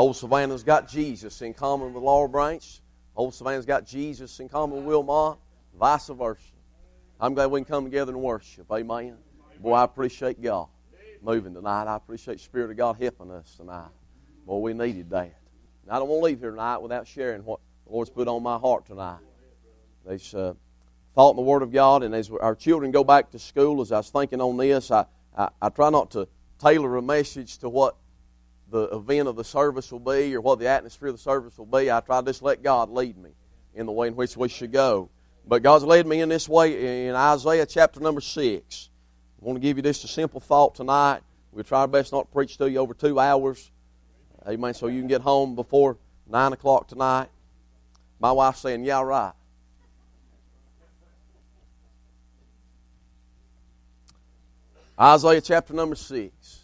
Old Savannah's got Jesus in common with Laurel Branch. Old Savannah's got Jesus in common with Wilmot. Vice versa. I'm glad we can come together and worship. Amen. Boy, I appreciate God moving tonight. I appreciate Spirit of God helping us tonight. Boy, we needed that. And I don't want to leave here tonight without sharing what the Lord's put on my heart tonight. There's uh, thought in the Word of God, and as our children go back to school, as I was thinking on this, I, I, I try not to tailor a message to what the event of the service will be or what the atmosphere of the service will be. I try to just let God lead me in the way in which we should go. But God's led me in this way in Isaiah chapter number 6. I want to give you just a simple thought tonight. We'll try our best not to preach to you over two hours. Amen. So you can get home before 9 o'clock tonight. My wife's saying, Yeah, right. Isaiah chapter number 6.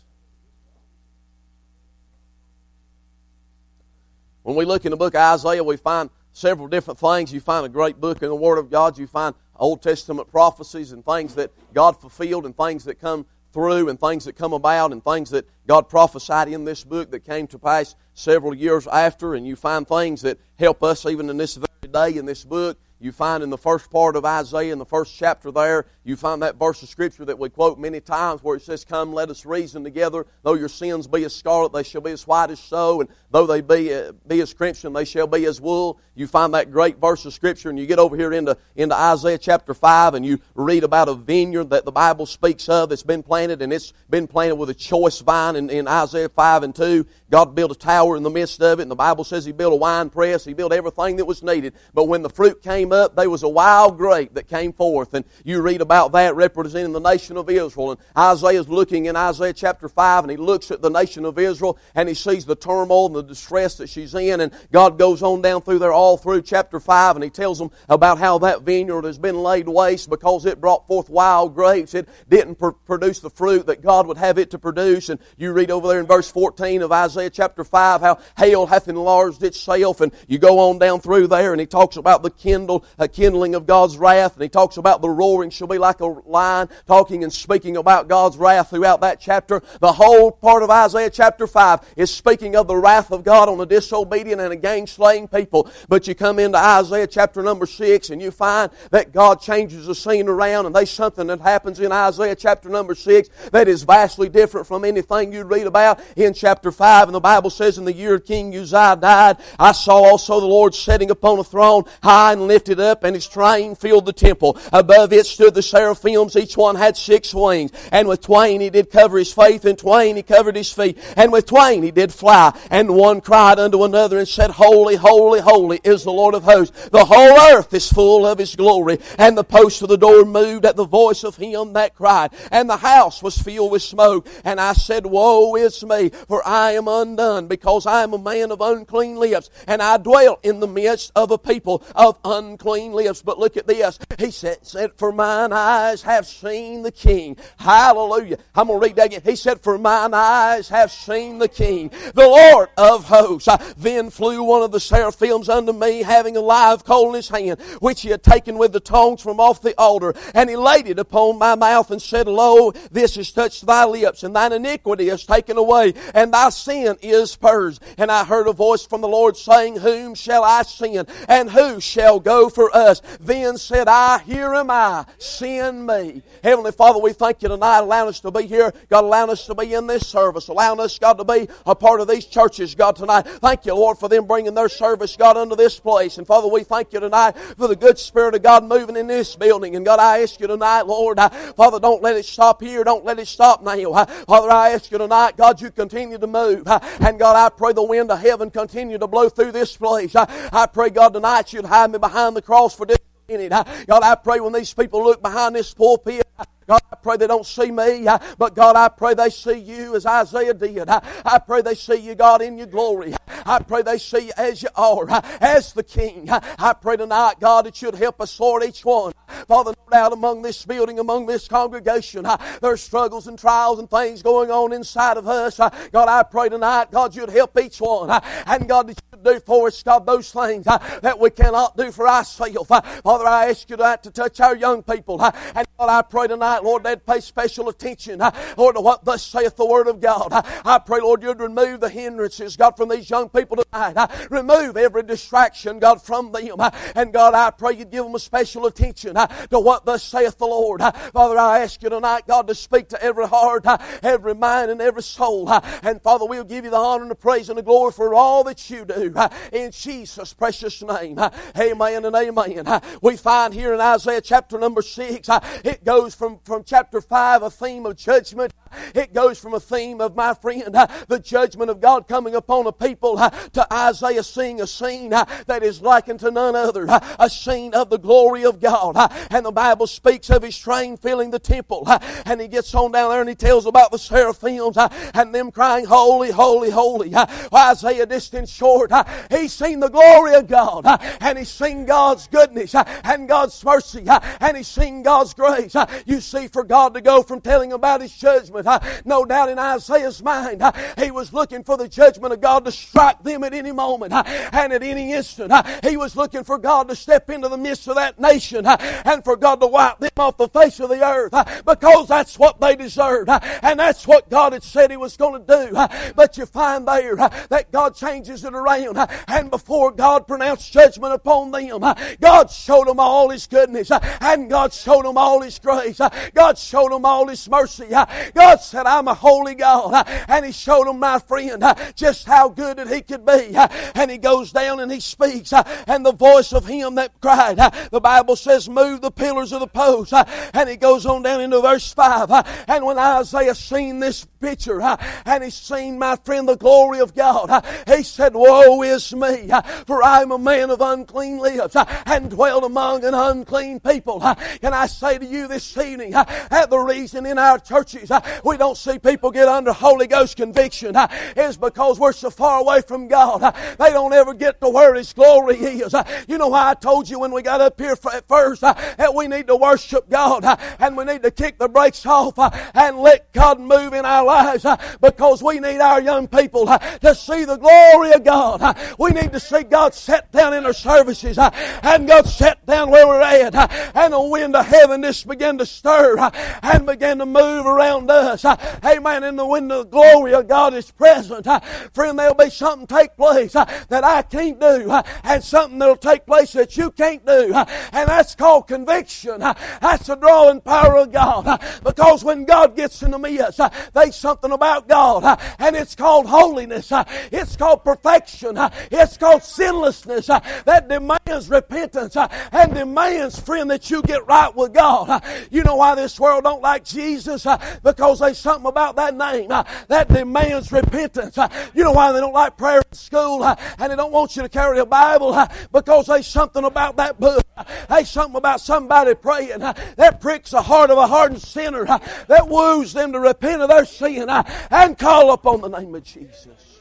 When we look in the book of Isaiah, we find several different things. You find a great book in the Word of God. You find Old Testament prophecies and things that God fulfilled and things that come through and things that come about and things that God prophesied in this book that came to pass several years after. And you find things that help us even in this very day in this book. You find in the first part of Isaiah, in the first chapter there, you find that verse of Scripture that we quote many times where it says, Come, let us reason together. Though your sins be as scarlet, they shall be as white as snow. And though they be, uh, be as crimson, they shall be as wool. You find that great verse of Scripture, and you get over here into, into Isaiah chapter 5, and you read about a vineyard that the Bible speaks of that's been planted, and it's been planted with a choice vine in, in Isaiah 5 and 2. God built a tower in the midst of it, and the Bible says He built a wine press. He built everything that was needed. But when the fruit came up, there was a wild grape that came forth. And you read about that representing the nation of Israel. And Isaiah is looking in Isaiah chapter 5, and he looks at the nation of Israel, and he sees the turmoil and the distress that she's in. And God goes on down through there all through chapter 5, and he tells them about how that vineyard has been laid waste because it brought forth wild grapes. It didn't pr- produce the fruit that God would have it to produce. And you read over there in verse 14 of Isaiah chapter 5 how hell hath enlarged itself. And you go on down through there and he talks about the kindle, uh, kindling of God's wrath. And he talks about the roaring shall be like a lion, talking and speaking about God's wrath throughout that chapter. The whole part of Isaiah chapter 5 is speaking of the wrath of God on a disobedient and a gang slaying people. But you come into Isaiah chapter number 6 and you find that God changes the scene around and there's something that happens in Isaiah chapter number 6 that is vastly different from anything you read about in chapter 5 and the Bible says in the year King Uzziah died, I saw also the Lord sitting upon a throne, high and lifted up, and his train filled the temple. Above it stood the seraphims, each one had six wings. And with twain he did cover his face, and twain he covered his feet. And with twain he did fly. And one cried unto another and said, Holy, holy, holy is the Lord of hosts. The whole earth is full of his glory. And the post of the door moved at the voice of him that cried. And the house was filled with smoke. And I said, Woe is me, for I am undone, because I am a man of unclean lips, and I dwell in the midst of a people of unclean lips. But look at this. He said, said For mine eyes have seen the King. Hallelujah. I'm going to read that again. He said, For mine eyes have seen the King, the Lord of hosts. Then flew one of the seraphims unto me, having a live coal in his hand, which he had taken with the tongs from off the altar. And he laid it upon my mouth and said, Lo, this has touched thy lips, and thine iniquity is taken away, and thy sin is purged. And I heard a voice from the Lord saying, Whom shall I send? And who shall go for us? Then said I, Here am I, send me. Heavenly Father, we thank you tonight, allowing us to be here. God, allowing us to be in this service, allowing us, God, to be a part of these churches, God, tonight. Thank you, Lord, for them bringing their service, God, unto this place. And Father, we thank you tonight for the good Spirit of God moving in this building. And God, I ask you tonight, Lord, Father, don't let it stop here. Don't let it stop now. Father, I ask you tonight, God, you continue to move. And God, I pray the wind of heaven continue to blow through this place. I pray, God, tonight you'd hide me behind the cross for this. God, I pray when these people look behind this pulpit, God, I pray they don't see me, uh, but God, I pray they see you as Isaiah did. Uh, I pray they see you, God, in your glory. Uh, I pray they see you as you are, as the King. I pray tonight, God, that you'd help us, Lord, each one. Father, no doubt among this building, among this congregation, there's struggles and trials and things going on inside of us. God, I pray tonight, God, you'd help each one. And God, that you'd do for us, God, those things that we cannot do for ourselves. Father, I ask you tonight to touch our young people. And God, I pray tonight tonight, Lord, they'd pay special attention, Lord, to what thus saith the Word of God. I pray, Lord, you'd remove the hindrances, God, from these young people tonight. Remove every distraction, God, from them. And God, I pray you'd give them a special attention to what thus saith the Lord. Father, I ask you tonight, God, to speak to every heart, every mind, and every soul. And Father, we'll give you the honor and the praise and the glory for all that you do. In Jesus' precious name. Amen and amen. We find here in Isaiah chapter number 6, it goes from, from chapter 5, a theme of judgment. It goes from a theme of, my friend, uh, the judgment of God coming upon a people uh, to Isaiah seeing a scene uh, that is likened to none other, a scene of the glory of God. And the Bible speaks of his train filling the temple. And he gets on down there and he tells about the seraphims and them crying, Holy, holy, holy. Isaiah, in short, he's seen the glory of God and he's seen God's goodness and God's mercy and he's seen God's grace. You see, for God to go from telling about his judgment, no doubt in Isaiah's mind, he was looking for the judgment of God to strike them at any moment and at any instant. He was looking for God to step into the midst of that nation and for God to wipe them off the face of the earth because that's what they deserved and that's what God had said He was going to do. But you find there that God changes it around and before God pronounced judgment upon them, God showed them all His goodness and God showed them all His grace. God showed them all His mercy. God said, I'm a holy God. And He showed him, my friend, just how good that He could be. And He goes down and He speaks. And the voice of Him that cried, the Bible says, move the pillars of the post. And He goes on down into verse 5. And when Isaiah seen this picture and he seen, my friend, the glory of God, he said, Woe is me, for I am a man of unclean lips and dwell among an unclean people. Can I say to you this evening that the reason in our churches we don't see people get under Holy Ghost conviction is because we're so far away from God. They don't ever get to where His glory is. You know why I told you when we got up here at first that we need to worship God and we need to kick the brakes off and let God move in our lives because we need our young people to see the glory of God. We need to see God set down in our services and God set down where we're at and the wind of heaven just begin to stir and begin to move around us. Uh, amen. And the when the glory of God is present, uh, friend, there'll be something take place uh, that I can't do and something that'll take place that you can't do. And that's called conviction. That's the drawing power of God. Because when God gets in the midst, there's something about God. And it's called holiness. It's called perfection. It's called sinlessness that demands repentance and demands, friend, that you get right with God. You know why this world don't like Jesus? Because there's something about that name uh, that demands repentance. Uh, you know why they don't like prayer in school uh, and they don't want you to carry a Bible? Because there's something about that book. There's something about somebody praying that pricks the heart of a hardened sinner that woos them to repent of their sin and call upon the name of Jesus.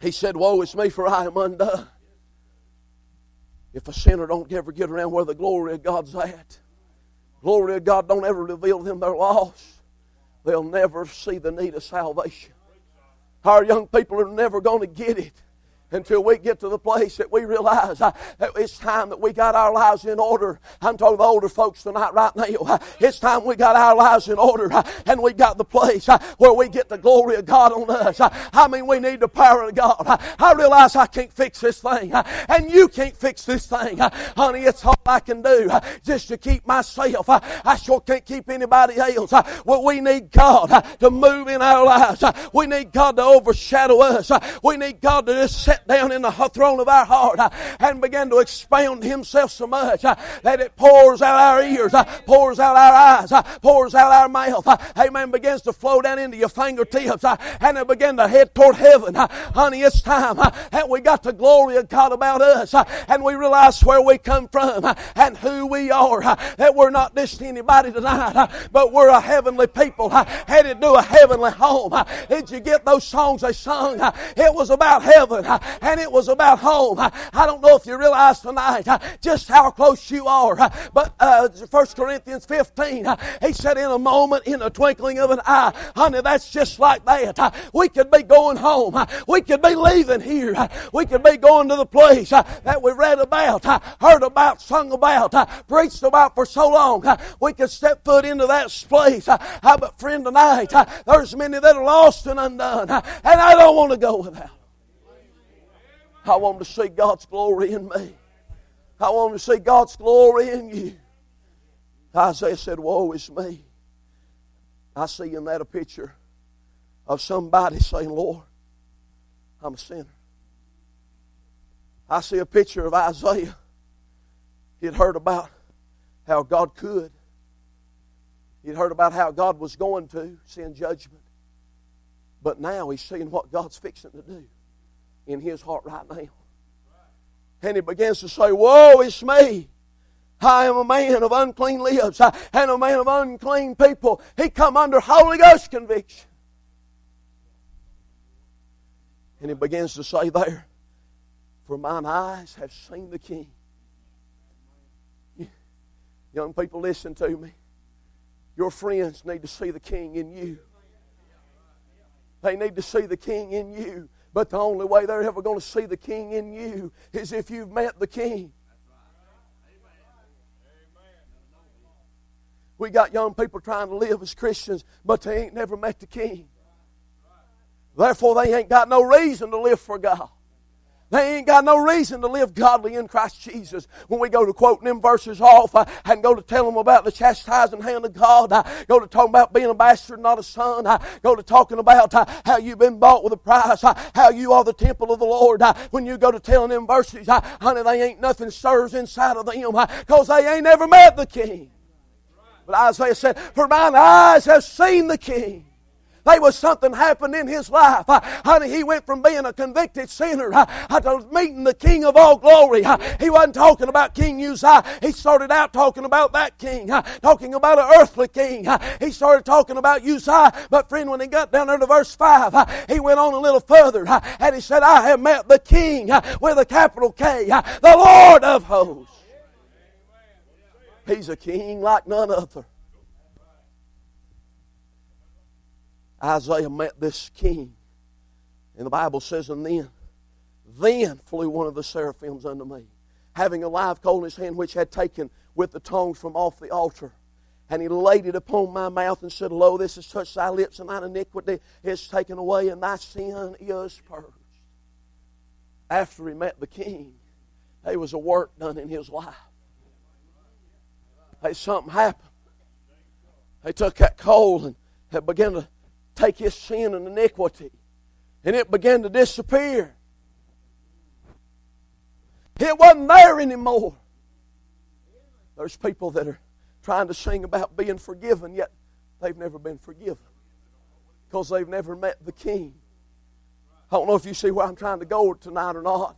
He said, Woe is me, for I am undone. If a sinner don't ever get around where the glory of God's at, glory of God don't ever reveal them their loss, they'll never see the need of salvation. Our young people are never going to get it until we get to the place that we realize uh, that it's time that we got our lives in order. I'm talking to older folks tonight, right now. Uh, it's time we got our lives in order uh, and we got the place uh, where we get the glory of God on us. Uh, I mean, we need the power of God. Uh, I realize I can't fix this thing and you can't fix this thing. Honey, it's all I can do just to keep myself. I sure can't keep anybody else. Well, we need God to move in our lives. We need God to overshadow us. We need God to just set down in the throne of our heart uh, and begin to expound Himself so much uh, that it pours out our ears, uh, pours out our eyes, uh, pours out our mouth. Uh, amen. Begins to flow down into your fingertips uh, and it begin to head toward heaven. Honey, it's time and we got the glory of God about us and we realize where we come from and who we are. That we're not just anybody tonight, but we're a heavenly people headed to a heavenly home. Did you get those songs they sung? It was about heaven and it was about home. I don't know if you realize tonight uh, just how close you are, uh, but uh, 1 Corinthians 15, uh, he said, in a moment, in a twinkling of an eye, honey, that's just like that. We could be going home. We could be leaving here. We could be going to the place that we read about, heard about, sung about, preached about for so long. We could step foot into that place. Ah, but friend, tonight, there's many that are lost and undone. And I don't want to go without. I want to see God's glory in me. I want to see God's glory in you. Isaiah said, Woe is me. I see in that a picture of somebody saying, Lord, I'm a sinner. I see a picture of Isaiah. He'd heard about how God could. He'd heard about how God was going to send judgment. But now he's seeing what God's fixing to do in his heart right now. And he begins to say, Woe is me. I am a man of unclean lips. Am a man of unclean people. He come under Holy Ghost conviction. And he begins to say there, For mine eyes have seen the King. Young people, listen to me. Your friends need to see the King in you. They need to see the King in you. But the only way they're ever going to see the King in you is if you've met the King. We got young people trying to live as Christians, but they ain't never met the King. Therefore, they ain't got no reason to live for God. They ain't got no reason to live godly in Christ Jesus. When we go to quoting them verses off uh, and go to tell them about the chastising hand of God, uh, go to talking about being a bastard, not a son, uh, go to talking about uh, how you've been bought with a price, uh, how you are the temple of the Lord. Uh, when you go to telling them verses, honey, they ain't nothing stirs inside of them because they ain't ever met the King. But Isaiah said, For mine eyes have seen the King there was something happened in his life. Uh, honey, he went from being a convicted sinner uh, to meeting the King of all glory. Uh, he wasn't talking about King Uzziah. He started out talking about that king, uh, talking about an earthly king. Uh, he started talking about Uzziah. But friend, when he got down there to verse 5, uh, he went on a little further and he said, I have met the king with a capital K, the Lord of hosts. He's a king like none other. Isaiah met this king. And the Bible says, and then, then flew one of the seraphims unto me, having a live coal in his hand, which had taken with the tongs from off the altar. And he laid it upon my mouth and said, Lo, this has touched thy lips, and thine iniquity is taken away, and thy sin is purged. After he met the king, there was a work done in his life. Hey, something happened. They took that coal and had begun to take his sin and iniquity. And it began to disappear. It wasn't there anymore. There's people that are trying to sing about being forgiven, yet they've never been forgiven because they've never met the King. I don't know if you see where I'm trying to go tonight or not.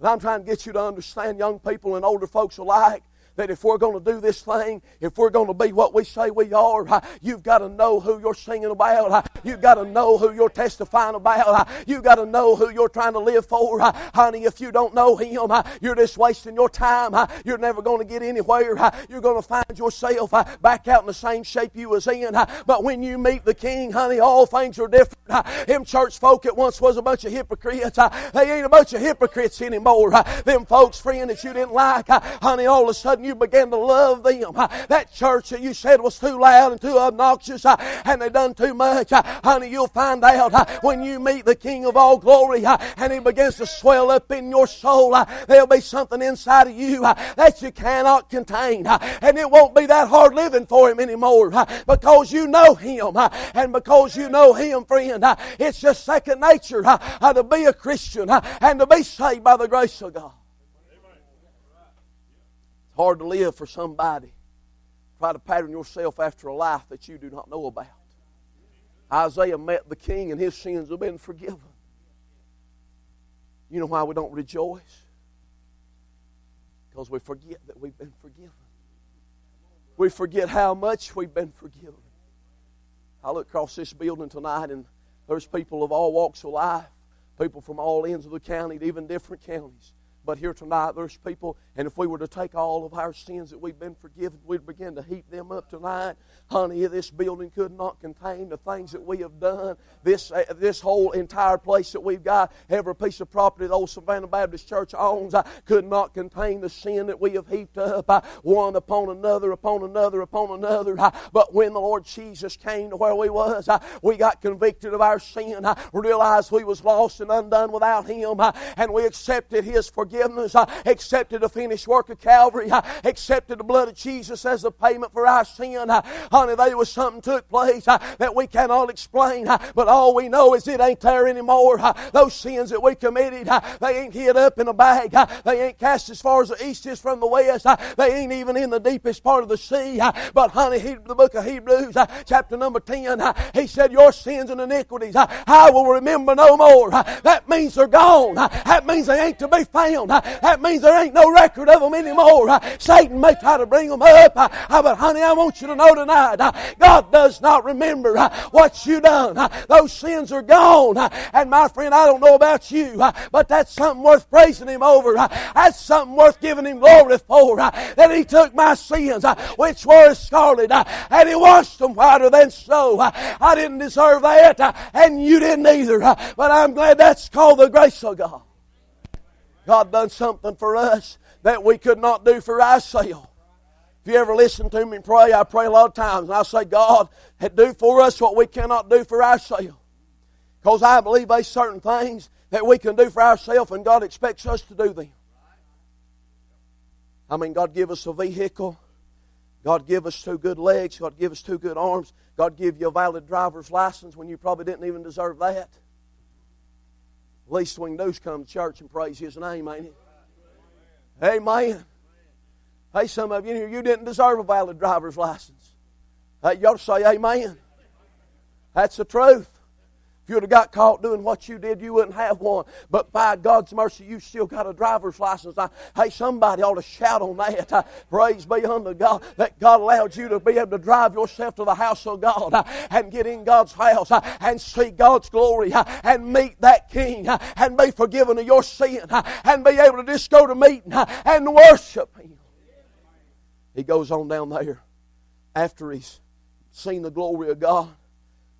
But I'm trying to get you to understand, young people and older folks alike, that if we're going to do this thing, if we're going to be what we say we are, you've got to know who you're singing about. You've got to know who you're testifying about. You've got to know who you're trying to live for. Honey, if you don't know Him, you're just wasting your time. You're never going to get anywhere. You're going to find yourself back out in the same shape you was in. But when you meet the King, honey, all things are different. Them church folk at once was a bunch of hypocrites. They ain't a bunch of hypocrites anymore. Them folks, friend, that you didn't like, honey, all of a sudden you began to love them. That church that you said was too loud and too obnoxious and they done too much, honey, you'll find out when you meet the King of all glory and He begins to swell up in your soul, there'll be something inside of you that you cannot contain. And it won't be that hard living for Him anymore because you know Him. And because you know Him, friend, it's just second nature to be a Christian and to be saved by the grace of God. Hard to live for somebody. Try to pattern yourself after a life that you do not know about. Isaiah met the king and his sins have been forgiven. You know why we don't rejoice? Because we forget that we've been forgiven. We forget how much we've been forgiven. I look across this building tonight and there's people of all walks of life people from all ends of the county, even different counties. But here tonight, there's people, and if we were to take all of our sins that we've been forgiven, we'd begin to heap them up tonight. Honey, this building could not contain the things that we have done. This, uh, this whole entire place that we've got, every piece of property that old Savannah Baptist Church owns, uh, could not contain the sin that we have heaped up, uh, one upon another, upon another, upon another. Uh, but when the Lord Jesus came to where we was, uh, we got convicted of our sin, uh, realized we was lost and undone without Him, and we accepted His forgiveness forgiveness, accepted the finished work of Calvary, accepted the blood of Jesus as a payment for our sin. Honey, there was something took place that we cannot explain, but all we know is it ain't there anymore. Those sins that we committed, they ain't hid up in a bag. They ain't cast as far as the east is from the west. They ain't even in the deepest part of the sea. But honey, the book of Hebrews, chapter number 10, he said, Your sins and iniquities I will remember no more. That means they're gone. That means they ain't to be found down. Uh, that means there ain't no record of them anymore. Uh, Satan may try to bring them up, uh, but honey, I want you to know tonight, God does not remember what you done. Those sins are gone. And my friend, I don't know about you, but that's something worth praising Him over. That's something worth giving Him glory for. That He took my sins, which were scarlet, and He washed them whiter than snow. I didn't deserve that, and you didn't either. But I'm glad that's called the grace of God. God done something for us that we could not do for ourselves. If you ever listen to me pray, I pray a lot of times, and I say, God, do for us what we cannot do for ourselves. Because I believe there's certain things that we can do for ourselves, and God expects us to do them. I mean, God give us a vehicle. God give us two good legs. God give us two good arms. God give you a valid driver's license when you probably didn't even deserve that least we can do is come to church and praise His name, ain't it? Amen. Hey, some of you in here, you didn't deserve a valid driver's license. Hey, to say amen. That's the truth. If you would have got caught doing what you did, you wouldn't have one. But by God's mercy, you still got a driver's license. I, hey, somebody ought to shout on that. Uh, praise be unto God that God allowed you to be able to drive yourself to the house of God uh, and get in God's house uh, and see God's glory uh, and meet that King and be forgiven of your sin and be able to just go to meeting and worship Him. He goes on down there after he's seen the glory of God.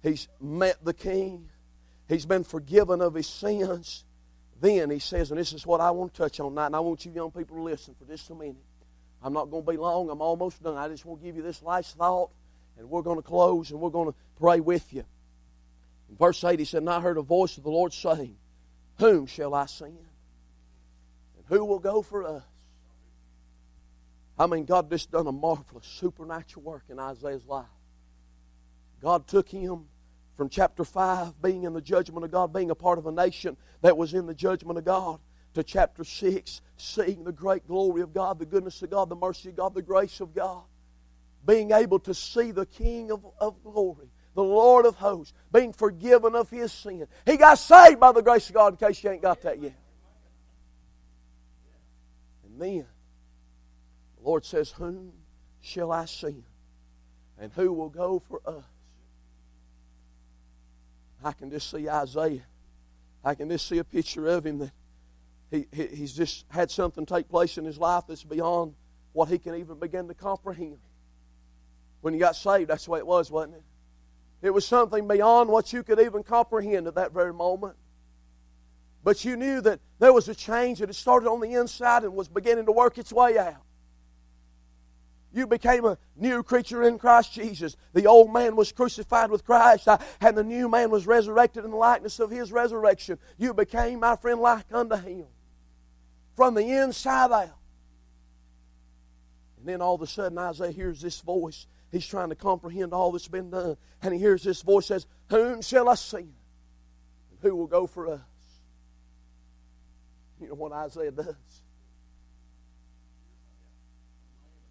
He's met the King. He's been forgiven of his sins. Then he says, and this is what I want to touch on tonight, and I want you young people to listen for just a minute. I'm not going to be long. I'm almost done. I just want to give you this last thought, and we're going to close and we're going to pray with you. In verse 8, he said, And I heard a voice of the Lord saying, Whom shall I send? And who will go for us? I mean, God just done a marvelous supernatural work in Isaiah's life. God took him from chapter 5, being in the judgment of God, being a part of a nation that was in the judgment of God, to chapter 6, seeing the great glory of God, the goodness of God, the mercy of God, the grace of God, being able to see the King of, of glory, the Lord of hosts, being forgiven of his sin. He got saved by the grace of God, in case you ain't got that yet. And then, the Lord says, Whom shall I send? And who will go for us? I can just see Isaiah. I can just see a picture of him that he, he, he's just had something take place in his life that's beyond what he can even begin to comprehend. When he got saved, that's the way it was, wasn't it? It was something beyond what you could even comprehend at that very moment. But you knew that there was a change that had started on the inside and was beginning to work its way out. You became a new creature in Christ Jesus. The old man was crucified with Christ, uh, and the new man was resurrected in the likeness of his resurrection. You became, my friend, like unto him from the inside out. And then all of a sudden, Isaiah hears this voice. He's trying to comprehend all that's been done. And he hears this voice says, Whom shall I send? And who will go for us? You know what Isaiah does?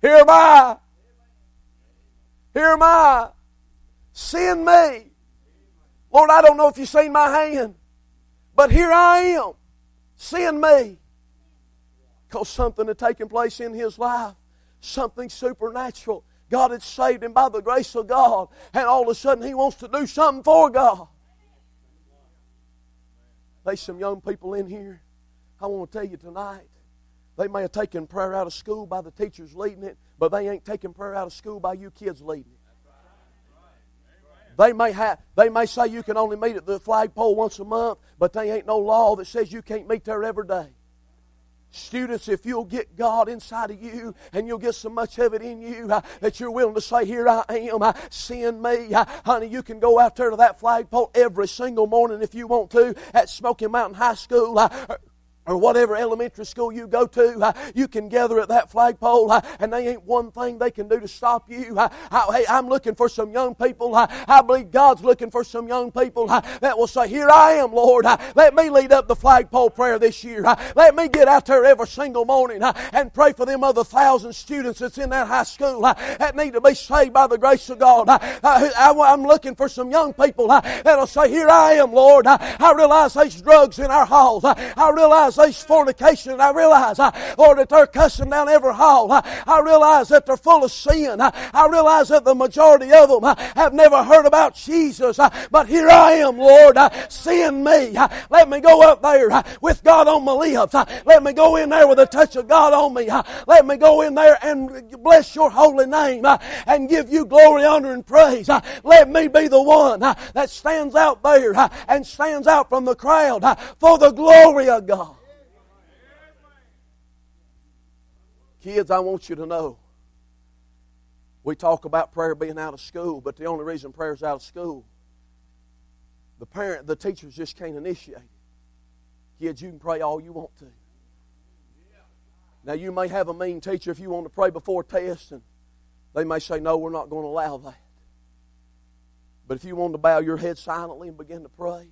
Here am I. Here am I. Send me. Lord, I don't know if you've seen my hand, but here I am. Send me. Because something had taken place in his life, something supernatural. God had saved him by the grace of God, and all of a sudden he wants to do something for God. There's some young people in here. I want to tell you tonight. They may have taken prayer out of school by the teachers leading it, but they ain't taking prayer out of school by you kids leading it. They may have, they may say you can only meet at the flagpole once a month, but they ain't no law that says you can't meet there every day. Students, if you'll get God inside of you and you'll get so much of it in you uh, that you're willing to say, Here I am, uh, send me. Uh, honey, you can go out there to that flagpole every single morning if you want to at Smoky Mountain High School uh, or whatever elementary school you go to, uh, you can gather at that flagpole, uh, and they ain't one thing they can do to stop you. Uh, I, hey, I'm looking for some young people. I believe God's looking for some young people that will say, Here I am, Lord. Let me lead up the flagpole prayer this year. let me get out there every single morning and pray for them other thousand students that's in that high school that need to be saved by the grace of God. I, am looking for some young people that'll say, Here I am, Lord. I realize there's drugs in our halls. I realize there's fornication. And I realize, uh, Lord, that they're cussing down every hall. Uh, I realize that they're full of sin. Uh, I realize that the majority of them uh, have never heard about Jesus. Uh, but here I am, Lord. Uh, Send me. let me go up there with God on my lips. let me go in there with a touch of God on me. let me go in there and bless your holy name and give you glory, honor, and praise. let me be the one that stands out there and stands out from the crowd for the glory of God. Kids, I want you to know we talk about prayer being out of school, but the only reason prayer is out of school, the parent, the teachers just can't initiate it. Kids, you can pray all you want to. Now, you may have a mean teacher if you want to pray before tests, and they may say, No, we're not going to allow that. But if you want to bow your head silently and begin to pray,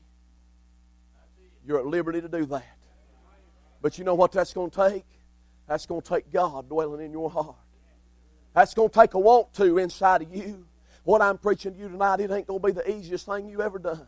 you're at liberty to do that. But you know what that's going to take? That's going to take God dwelling in your heart. That's going to take a want to inside of you. What I'm preaching to you tonight, it ain't going to be the easiest thing you ever done.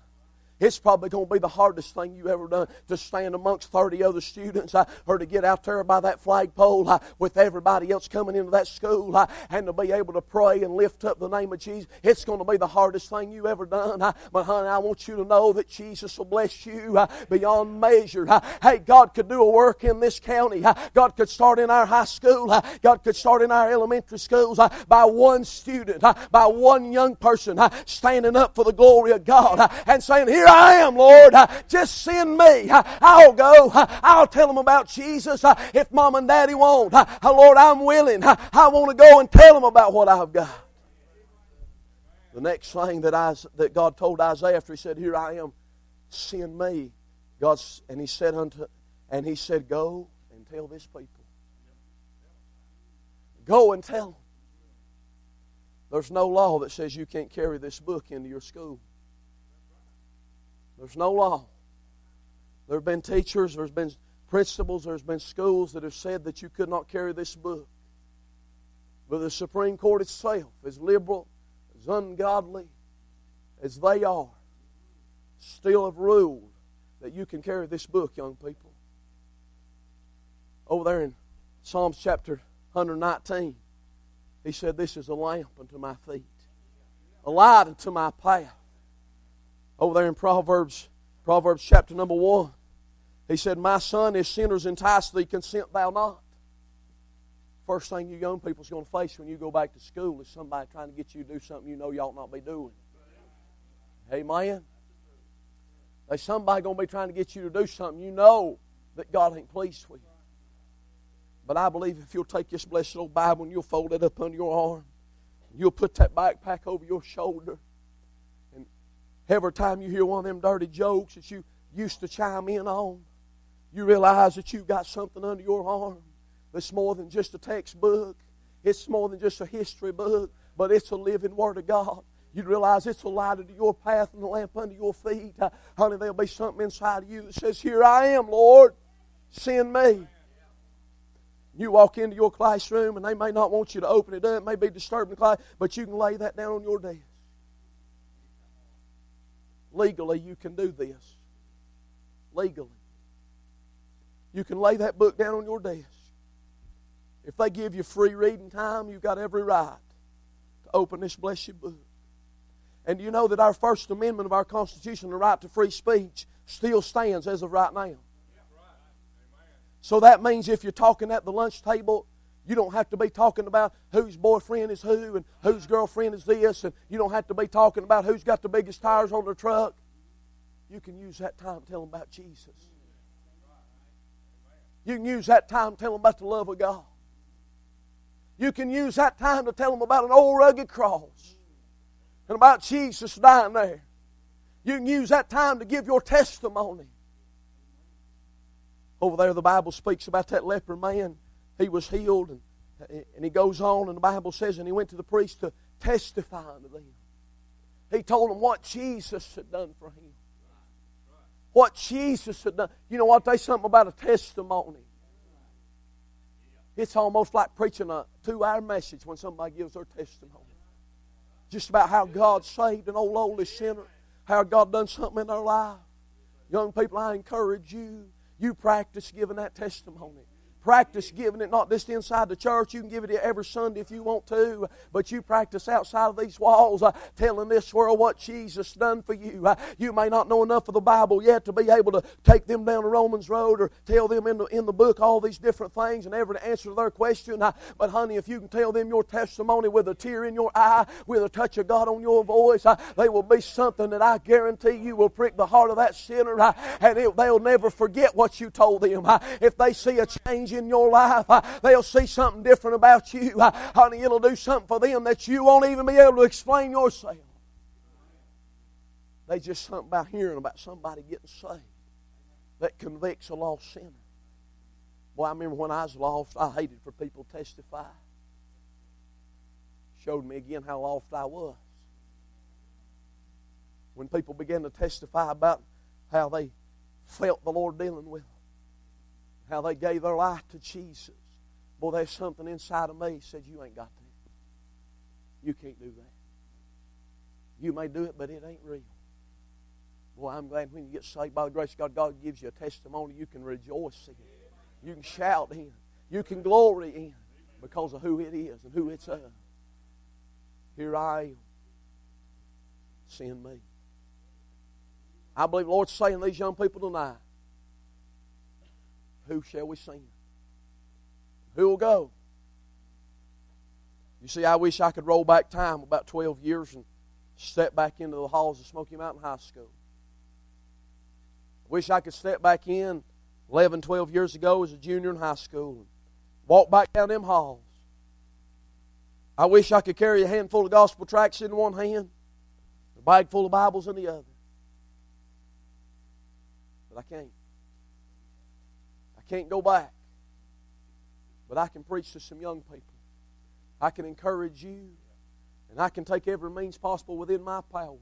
It's probably going to be the hardest thing you've ever done to stand amongst 30 other students uh, or to get out there by that flagpole uh, with everybody else coming into that school uh, and to be able to pray and lift up the name of Jesus. It's going to be the hardest thing you've ever done. Uh, but, honey, I want you to know that Jesus will bless you uh, beyond measure. Uh, hey, God could do a work in this county. God could start in our high school. God could start in our elementary schools by one student, by one young person standing up for the glory of God and saying, Here I am, Lord. Uh, just send me. Uh, I'll go. Uh, I'll tell them about Jesus. If mom and daddy won't, Lord, I'm willing. I want to go and tell them about what I've got. The next thing that, I, that God told Isaiah after he said, Here I am, send me. God's, and he said unto, and he said, Go and tell this people. Go and tell them. There's no law that says you can't carry this book into your school. There's no law. There have been teachers, there's been principals, there's been schools that have said that you could not carry this book. But the Supreme Court itself, as liberal, as ungodly as they are, still have ruled that you can carry this book, young people. Over there in Psalms chapter 119, he said, This is a lamp unto my feet, a light unto my path. Over there in Proverbs, Proverbs chapter number 1, he said, My son, if sinners entice thee, consent thou not. First thing you young people's going to face when you go back to school is somebody trying to get you to do something you know you ought not be doing. Amen? There's somebody going to be trying to get you to do something you know that God ain't pleased with. But I believe if you'll take this blessed old Bible and you'll fold it up under your arm, you'll put that backpack over your shoulder, Every time you hear one of them dirty jokes that you used to chime in on, you realize that you've got something under your arm that's more than just a textbook. It's more than just a history book, but it's a living Word of God. You'd realize it's a light unto your path and a lamp under your feet. Uh, honey, there'll be something inside of you that says, Here I am, Lord. Send me. You walk into your classroom and they may not want you to open it up, it may be disturbing the class, but you can lay that down on your desk. Legally, you can do this. Legally. You can lay that book down on your desk. If they give you free reading time, you've got every right to open this blessed book. And you know that our First Amendment of our Constitution, the right to free speech, still stands as of right now. So that means if you're talking at the lunch table, you don't have to be talking about whose boyfriend is who and whose girlfriend is this, and you don't have to be talking about who's got the biggest tires on their truck. You can use that time to tell them about Jesus. You can use that time to tell them about the love of God. You can use that time to tell them about an old rugged cross and about Jesus dying there. You can use that time to give your testimony. Over there, the Bible speaks about that leper man. He was healed, and, and he goes on, and the Bible says, and he went to the priest to testify unto them. He told them what Jesus had done for him. What Jesus had done. You know what? There's something about a testimony. It's almost like preaching a two hour message when somebody gives their testimony. Just about how God saved an old, oldie sinner, how God done something in their life. Young people, I encourage you, you practice giving that testimony. Practice giving it not just inside the church. You can give it every Sunday if you want to, but you practice outside of these walls, uh, telling this world what Jesus done for you. Uh, you may not know enough of the Bible yet to be able to take them down the Romans road or tell them in the, in the book all these different things and ever to answer their question. Uh, but honey, if you can tell them your testimony with a tear in your eye, with a touch of God on your voice, uh, they will be something that I guarantee you will prick the heart of that sinner, uh, and it, they'll never forget what you told them. Uh, if they see a change change in your life. Uh, they'll see something different about you. Uh, honey, it'll do something for them that you won't even be able to explain yourself. They just something about hearing about somebody getting saved that convicts a lost sinner. Boy, I remember when I was lost, I hated for people to testify. Showed me again how lost I was. When people began to testify about how they felt the Lord dealing with them how they gave their life to Jesus. Boy, there's something inside of me said, You ain't got that. You can't do that. You may do it, but it ain't real. Boy, I'm glad when you get saved by the grace of God, God gives you a testimony you can rejoice in. You can shout in. You can glory in because of who it is and who it's of. Here I am. Send me. I believe Lord's saying these young people tonight, who shall we send? Who will go? You see, I wish I could roll back time about 12 years and step back into the halls of Smoky Mountain High School. I wish I could step back in 11, 12 years ago as a junior in high school and walk back down them halls. I wish I could carry a handful of gospel tracts in one hand, a bag full of Bibles in the other. But I can't can't go back. But I can preach to some young people. I can encourage you. And I can take every means possible within my power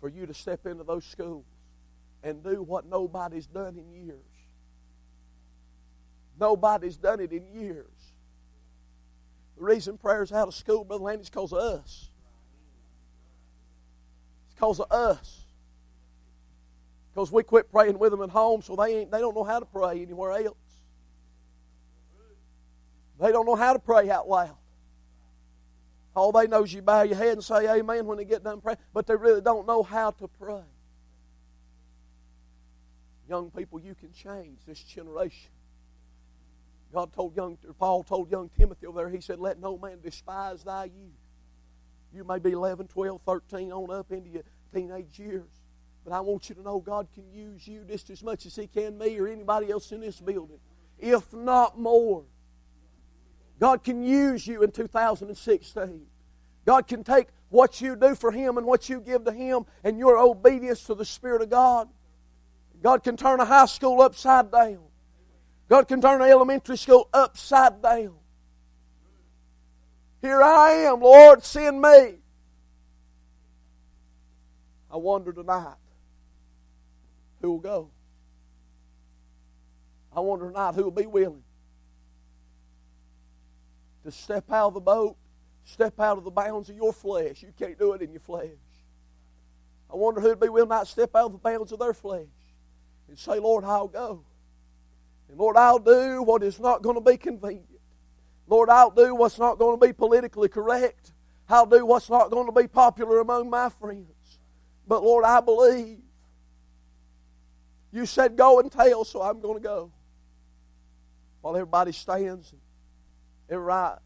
for you to step into those schools and do what nobody's done in years. Nobody's done it in years. The reason prayer's out of school, Brother Landy, is because of us. It's because of us. Because we quit praying with them at home, so they, ain't, they don't know how to pray anywhere else. They don't know how to pray out loud. All they know is you bow your head and say amen when they get done praying, but they really don't know how to pray. Young people, you can change this generation. God told young, Paul told young Timothy over there, he said, Let no man despise thy youth. You may be 11, 12, 13 on up into your teenage years. But I want you to know God can use you just as much as He can me or anybody else in this building, if not more. God can use you in 2016. God can take what you do for Him and what you give to Him and your obedience to the Spirit of God. God can turn a high school upside down. God can turn an elementary school upside down. Here I am, Lord, send me. I wonder tonight who will go. I wonder tonight who will be willing to step out of the boat, step out of the bounds of your flesh. You can't do it in your flesh. I wonder who'd be willing to step out of the bounds of their flesh and say, Lord, I'll go. And Lord, I'll do what is not going to be convenient. Lord, I'll do what's not going to be politically correct. I'll do what's not going to be popular among my friends. But Lord, I believe You said go and tell, so I'm going to go. While everybody stands, every eye,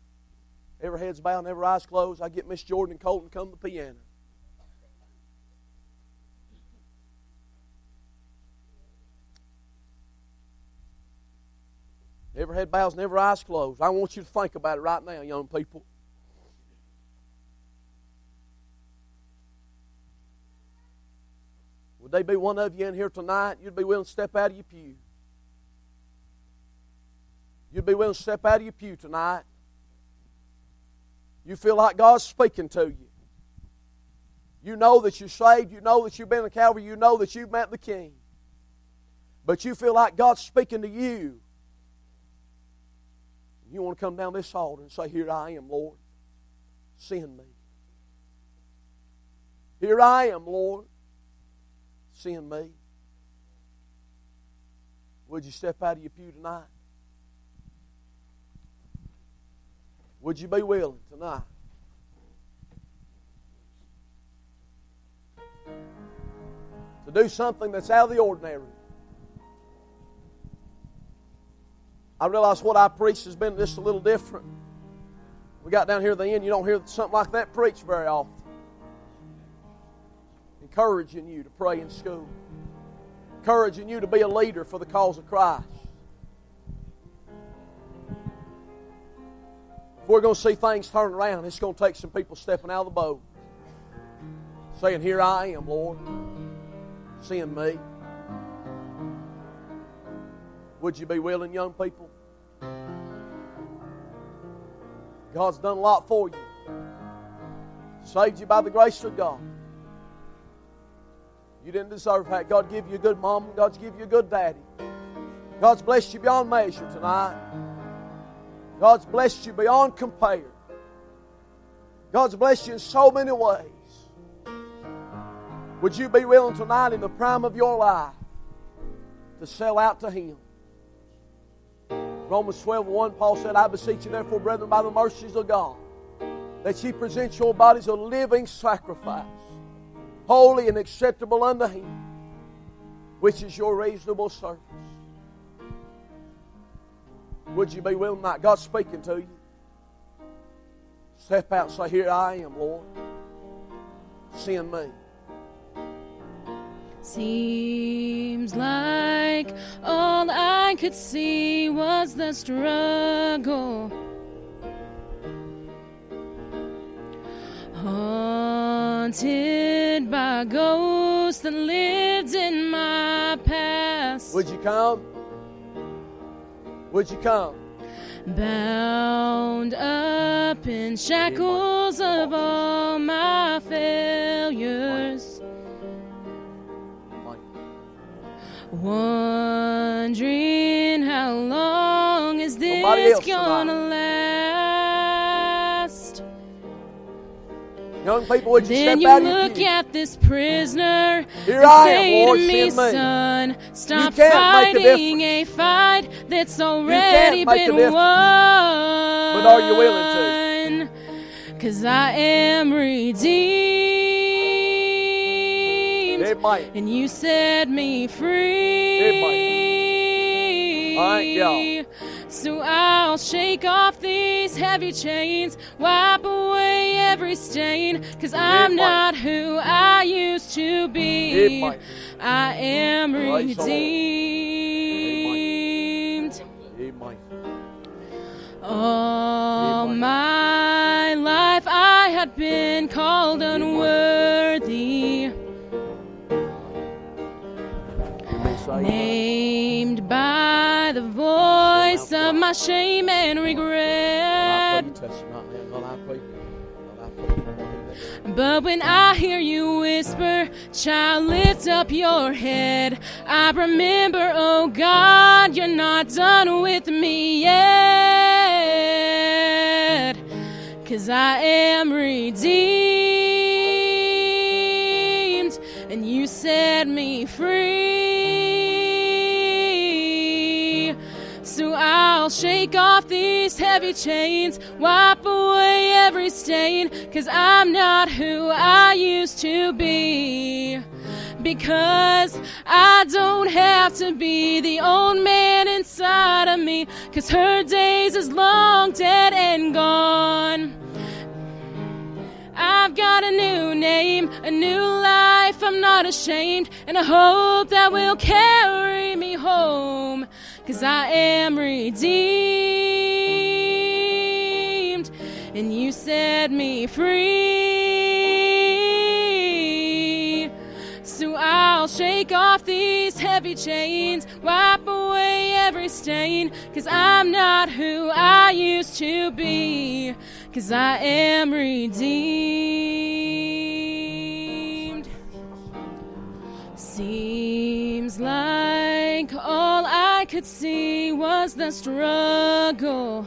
every head's bowed and every eye's closed, I get Miss Jordan and Colton come to the piano. Every head bows and every eye's closed. I want you to think about it right now, young people. Would they be one of you in here tonight? You'd be willing to step out of your pew. You'd be willing to step out of your pew tonight. You feel like God's speaking to you. You know that you're saved. You know that you've been in Calvary. You know that you've met the King. But you feel like God's speaking to you. You want to come down this altar and say, Here I am, Lord. Send me. Here I am, Lord send me? Would you step out of your pew tonight? Would you be willing tonight? To do something that's out of the ordinary. I realize what I preach has been just a little different. We got down here at the end, you don't hear something like that preached very often encouraging you to pray in school, encouraging you to be a leader for the cause of Christ. If we're going to see things turn around, it's going to take some people stepping out of the boat, saying, Here I am, Lord. Send me. Would you be willing, young people? God's done a lot for you. Saved you by the grace of God. You didn't deserve that. God give you a good mom. God's give you a good daddy. God's blessed you beyond measure tonight. God's blessed you beyond compare. God's blessed you in so many ways. Would you be willing tonight, in the prime of your life, to sell out to Him? Romans 12 1, Paul said, I beseech you, therefore, brethren, by the mercies of God, that ye present your bodies a living sacrifice holy and acceptable unto Him, which is your reasonable service. Would you be willing tonight? God's speaking to you. Step out say, Here I am, Lord. Send me. Seems like all I could see was the struggle. Haunted by ghosts that lived in my past. Would you come? Would you come? Bound up in shackles of all my failures. Wondering how long is this gonna last? Young people, would you Then step you out look at this prisoner Here and I am, say Lord, to me, son, stop make a fighting a fight that's already been won. But are you willing to? Cause I am redeemed. It might. And you set me free. It might. All right, y'all. So I'll shake off these heavy chains, wipe away every stain, cause I'm not who I used to be. I am Praise the Lord. redeemed. All my life I had been called unworthy, You may say, named by the voice of my shame and regret. But when I hear you whisper, child, lift up your head, I remember, oh God, you're not done with me yet. Cause I am redeemed, and you set me free. Shake off these heavy chains, wipe away every stain, cause I'm not who I used to be. Because I don't have to be the old man inside of me. Cause her days is long dead and gone. I've got a new name, a new life, I'm not ashamed, and a hope that will carry me home. Cause I am redeemed, and you set me free. So I'll shake off these heavy chains, wipe away every stain, cause I'm not who I used to be, cause I am redeemed. Seems like all I could see was the struggle.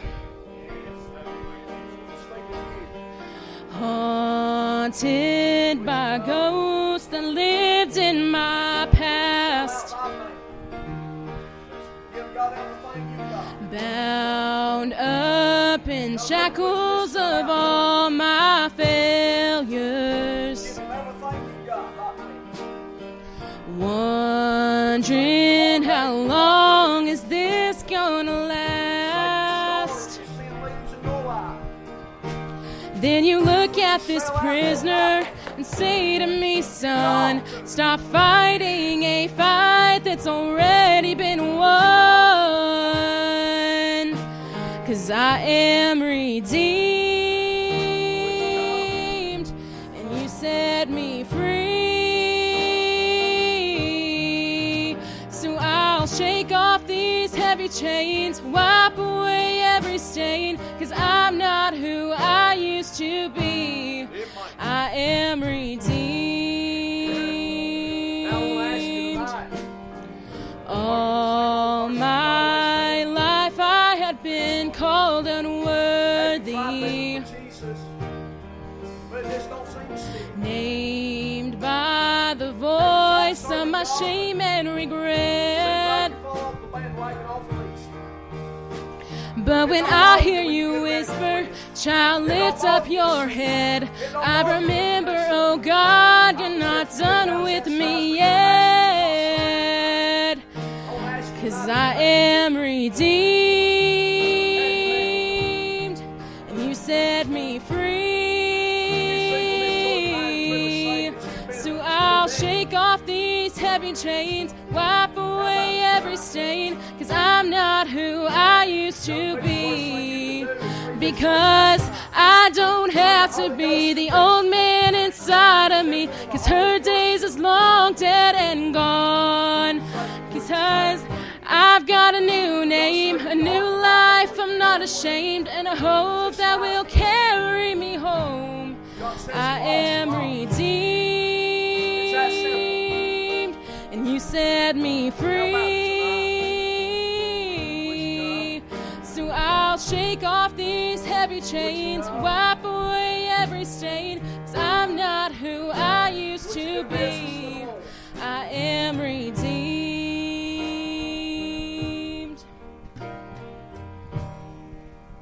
Haunted by ghosts that lived in my past. Bound up in shackles of all my failures. Wondering how long is this gonna last? Then you look at this prisoner and say to me, son, stop fighting a fight that's already been won. Cause I am redeemed, stain, cause I'm not who I used to be. I am redeemed. I hear you whisper, child, lift up your head, I remember, oh God, you're not done with me yet. Cause I am redeemed, and you set me free. So I'll shake off these heavy chains, wipe away every stain, I'm not who I used to be. Because I don't have to be the old man inside of me, cause her days is long dead and gone. Because I've got a new name, a new life, I'm not ashamed, and a hope that will carry me home. I am redeemed, and you set me free. Heavy chains, wipe away every stain, cause I'm not who I used to be. I am redeemed.